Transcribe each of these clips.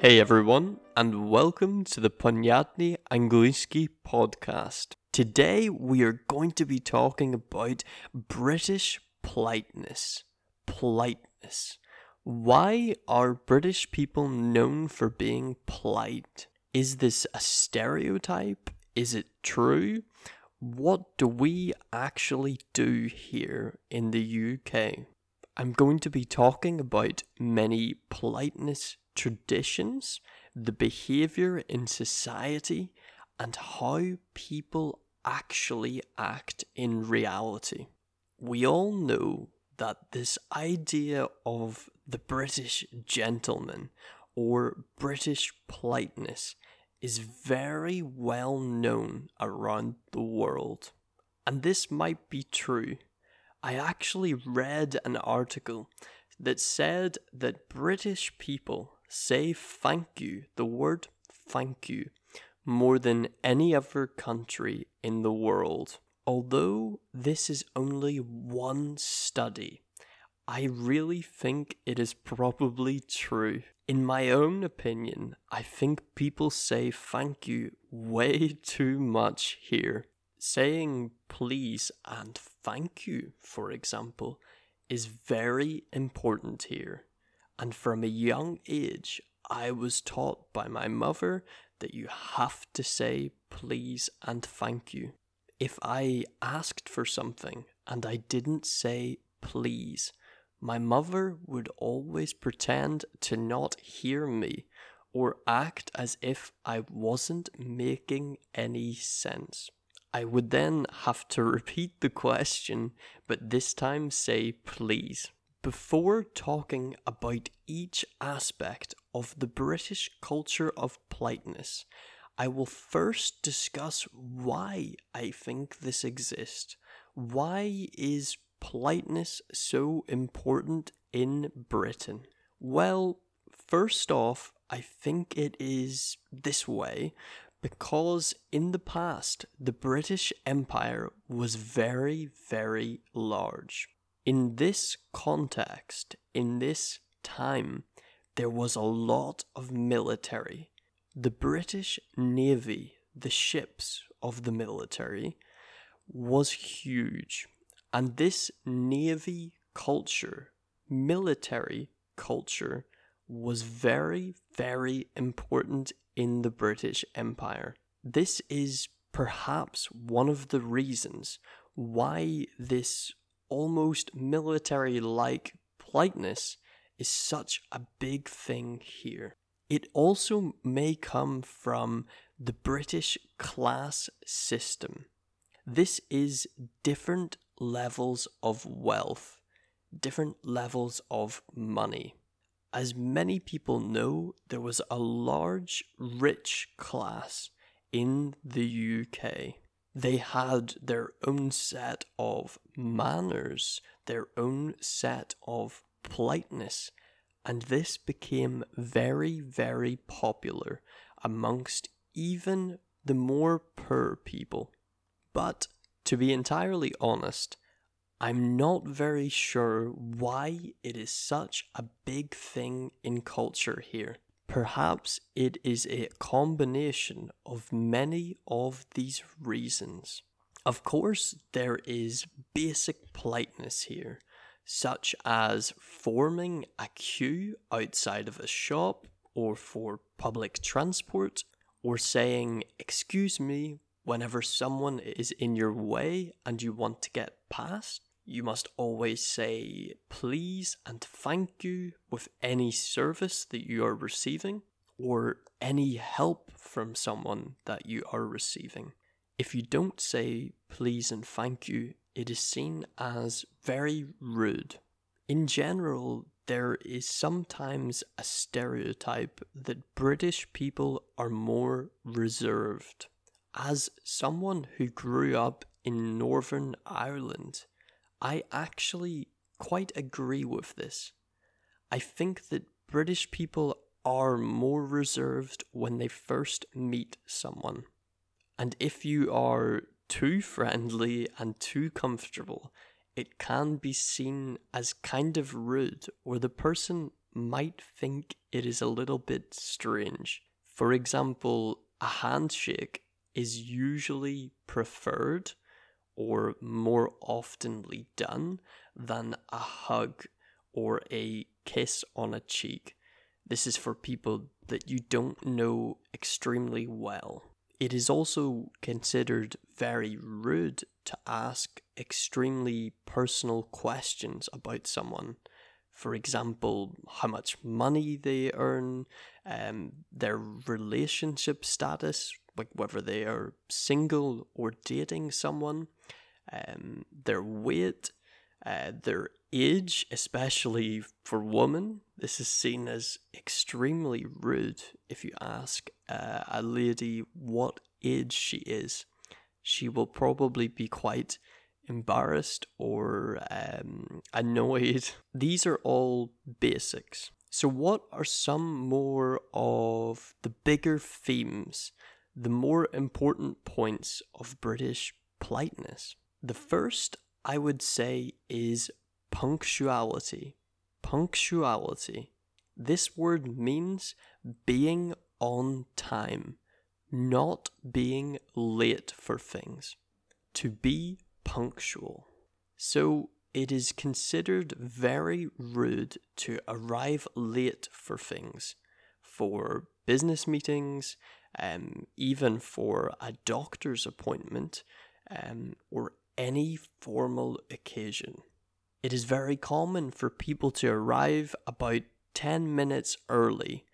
Hey everyone, and welcome to the Ponyatny Angliski podcast. Today we are going to be talking about British politeness. Politeness. Why are British people known for being polite? Is this a stereotype? Is it true? What do we actually do here in the UK? I'm going to be talking about many politeness traditions, the behavior in society, and how people actually act in reality. We all know that this idea of the British gentleman or British politeness is very well known around the world. And this might be true. I actually read an article that said that British people say thank you, the word thank you, more than any other country in the world. Although this is only one study, I really think it is probably true. In my own opinion, I think people say thank you way too much here. Saying please and thank you, for example, is very important here. And from a young age, I was taught by my mother that you have to say please and thank you. If I asked for something and I didn't say please, my mother would always pretend to not hear me or act as if I wasn't making any sense. I would then have to repeat the question, but this time say please. Before talking about each aspect of the British culture of politeness, I will first discuss why I think this exists. Why is politeness so important in Britain? Well, first off, I think it is this way because in the past the British Empire was very, very large in this context, in this time, there was a lot of military. The British Navy, the ships of the military, was huge. And this Navy culture, military culture, was very, very important in the British Empire. This is perhaps one of the reasons why this almost military like politeness is such a big thing here. It also may come from the British class system. This is different levels of wealth, different levels of money. As many people know, there was a large rich class in the UK. They had their own set of manners, their own set of politeness, and this became very, very popular amongst even the more poor people. But to be entirely honest, I'm not very sure why it is such a big thing in culture here. Perhaps it is a combination of many of these reasons. Of course, there is basic politeness here, such as forming a queue outside of a shop or for public transport, or saying, Excuse me, whenever someone is in your way and you want to get past. You must always say please and thank you with any service that you are receiving or any help from someone that you are receiving. If you don't say please and thank you, it is seen as very rude. In general, there is sometimes a stereotype that British people are more reserved. As someone who grew up in Northern Ireland, I actually quite agree with this. I think that British people are more reserved when they first meet someone. And if you are too friendly and too comfortable, it can be seen as kind of rude, or the person might think it is a little bit strange. For example, a handshake is usually preferred or more oftenly done than a hug or a kiss on a cheek. This is for people that you don't know extremely well. It is also considered very rude to ask extremely personal questions about someone. For example, how much money they earn, um, their relationship status, like whether they are single or dating someone, um, their weight, uh, their age, especially for women. This is seen as extremely rude if you ask uh, a lady what age she is. She will probably be quite embarrassed or um, annoyed. These are all basics. So, what are some more of the bigger themes, the more important points of British politeness? The first, I would say, is punctuality. Punctuality. This word means being on time, not being late for things. To be punctual. So it is considered very rude to arrive late for things, for business meetings, um, even for a doctor's appointment, um, or any formal occasion. It is very common for people to arrive about 10 minutes early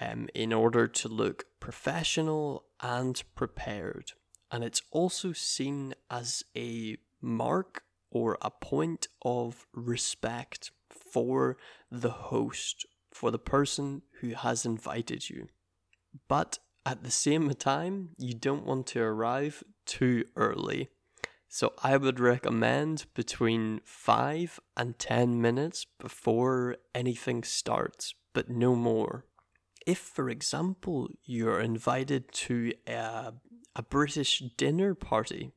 um, in order to look professional and prepared. And it's also seen as a mark or a point of respect for the host, for the person who has invited you. But at the same time, you don't want to arrive too early so I would recommend between 5 and 10 minutes before anything starts, but no more. If, for example, you're invited to a, a British dinner party,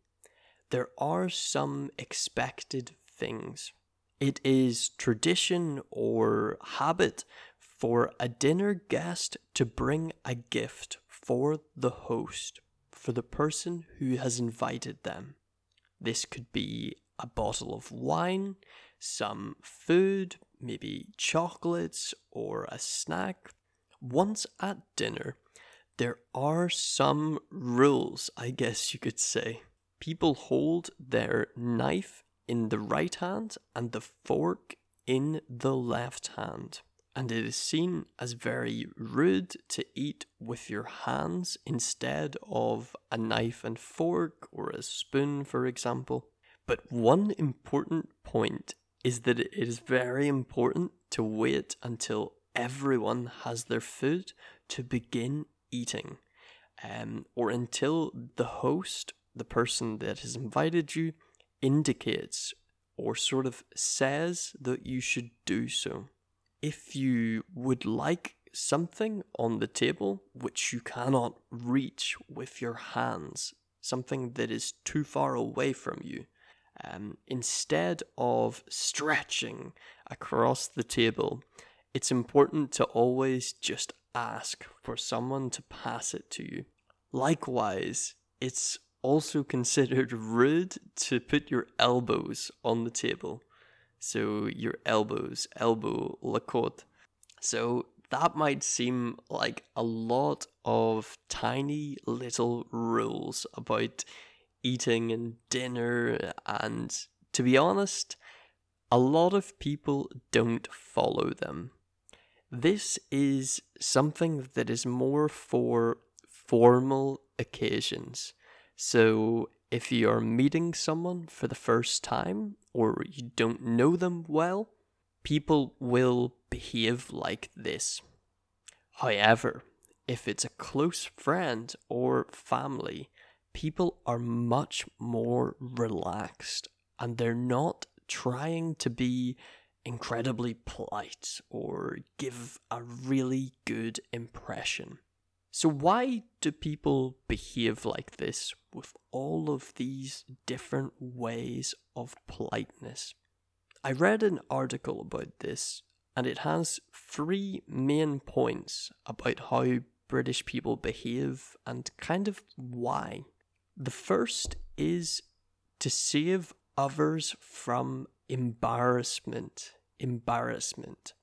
there are some expected things. It is tradition or habit for a dinner guest to bring a gift for the host, for the person who has invited them. This could be a bottle of wine, some food, maybe chocolates or a snack. Once at dinner, there are some rules, I guess you could say. People hold their knife in the right hand and the fork in the left hand and it is seen as very rude to eat with your hands instead of a knife and fork or a spoon, for example. But one important point is that it is very important to wait until everyone has their food to begin eating, um, or until the host, the person that has invited you, indicates or sort of says that you should do so if you would like something on the table which you cannot reach with your hands, something that is too far away from you, um, instead of stretching across the table, it's important to always just ask for someone to pass it to you. Likewise, it's also considered rude to put your elbows on the table. So your elbows, elbow, lakot. So that might seem like a lot of tiny little rules about eating and dinner, and to be honest, a lot of people don't follow them. This is something that is more for formal occasions. So if you are meeting someone for the first time or you don't know them well, people will behave like this. However, if it's a close friend or family, people are much more relaxed and they're not trying to be incredibly polite or give a really good impression. So, why do people behave like this with all of these different ways of politeness? I read an article about this and it has three main points about how British people behave and kind of why. The first is to save others from embarrassment. Embarrassment.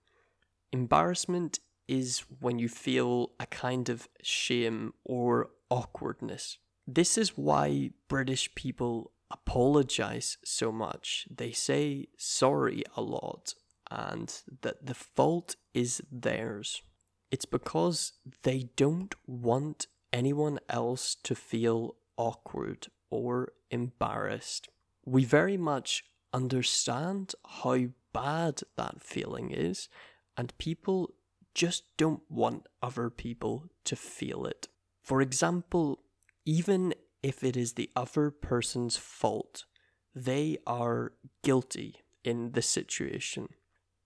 Embarrassment is when you feel a kind of shame or awkwardness. This is why British people apologize so much. They say sorry a lot and that the fault is theirs. It's because they don't want anyone else to feel awkward or embarrassed. We very much understand how bad that feeling is, and people just don't want other people to feel it. For example, even if it is the other person's fault, they are guilty in the situation.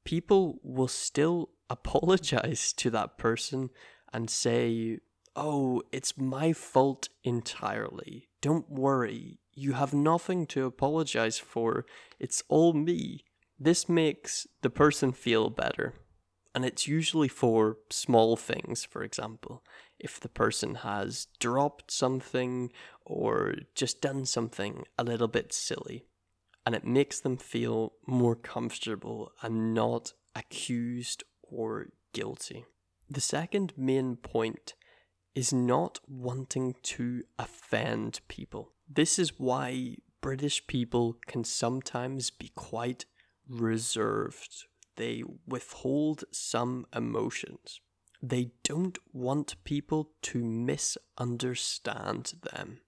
People will still apologize to that person and say, Oh, it's my fault entirely. Don't worry, you have nothing to apologize for. It's all me. This makes the person feel better. And it's usually for small things, for example. If the person has dropped something or just done something a little bit silly. And it makes them feel more comfortable and not accused or guilty. The second main point is not wanting to offend people. This is why British people can sometimes be quite reserved. They withhold some emotions. They don't want people to misunderstand them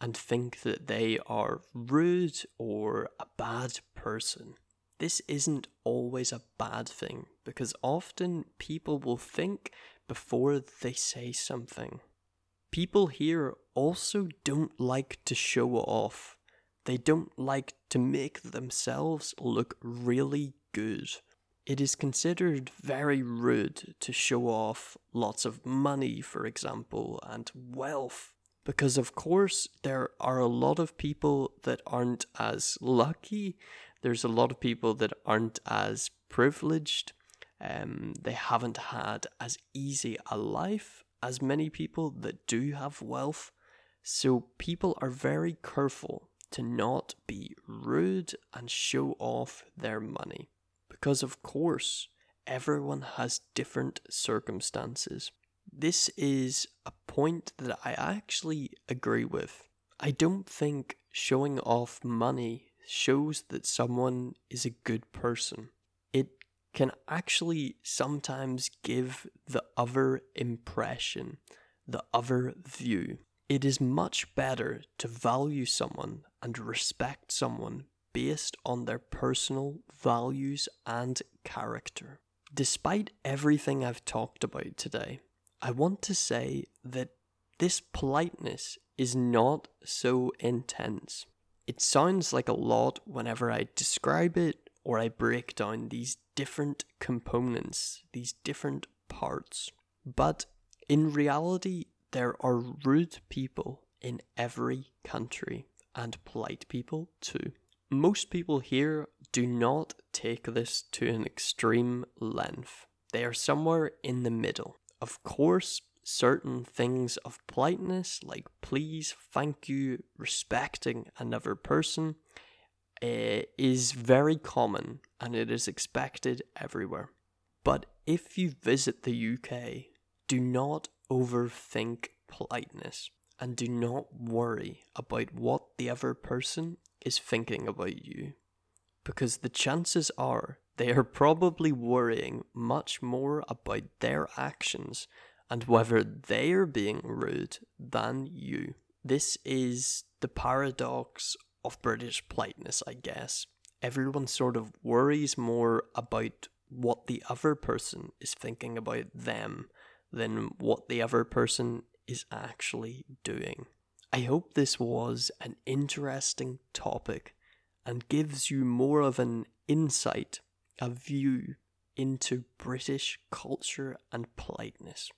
and think that they are rude or a bad person. This isn't always a bad thing because often people will think before they say something. People here also don't like to show off. They don't like to make themselves look really good. It is considered very rude to show off lots of money, for example, and wealth. Because, of course, there are a lot of people that aren't as lucky. There's a lot of people that aren't as privileged. Um, they haven't had as easy a life as many people that do have wealth. So people are very careful to not be rude and show off their money. Because, of course, everyone has different circumstances. This is a point that I actually agree with. I don't think showing off money shows that someone is a good person. It can actually sometimes give the other impression, the other view. It is much better to value someone and respect someone based on their personal values and character. Despite everything I've talked about today, I want to say that this politeness is not so intense. It sounds like a lot whenever I describe it or I break down these different components, these different parts. But in reality, there are rude people in every country and polite people too. Most people here do not take this to an extreme length. They are somewhere in the middle. Of course, certain things of politeness, like please, thank you, respecting another person, uh, is very common and it is expected everywhere. But if you visit the UK, do not overthink politeness and do not worry about what the other person is thinking about you. Because the chances are they are probably worrying much more about their actions and whether they are being rude than you. This is the paradox of British politeness, I guess. Everyone sort of worries more about what the other person is thinking about them than what the other person is actually doing. I hope this was an interesting topic and gives you more of an insight, a view into British culture and politeness.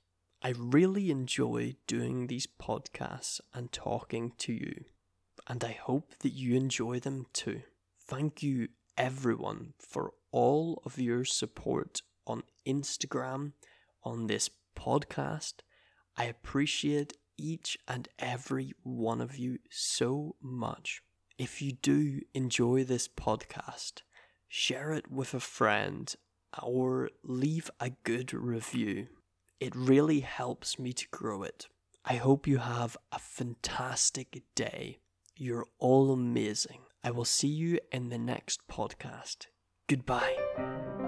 I really enjoy doing these podcasts and talking to you, and I hope that you enjoy them too. Thank you, everyone, for all of your support on Instagram, on this podcast. I appreciate each and every one of you so much. If you do enjoy this podcast, share it with a friend or leave a good review. It really helps me to grow it. I hope you have a fantastic day. You're all amazing. I will see you in the next podcast. Goodbye.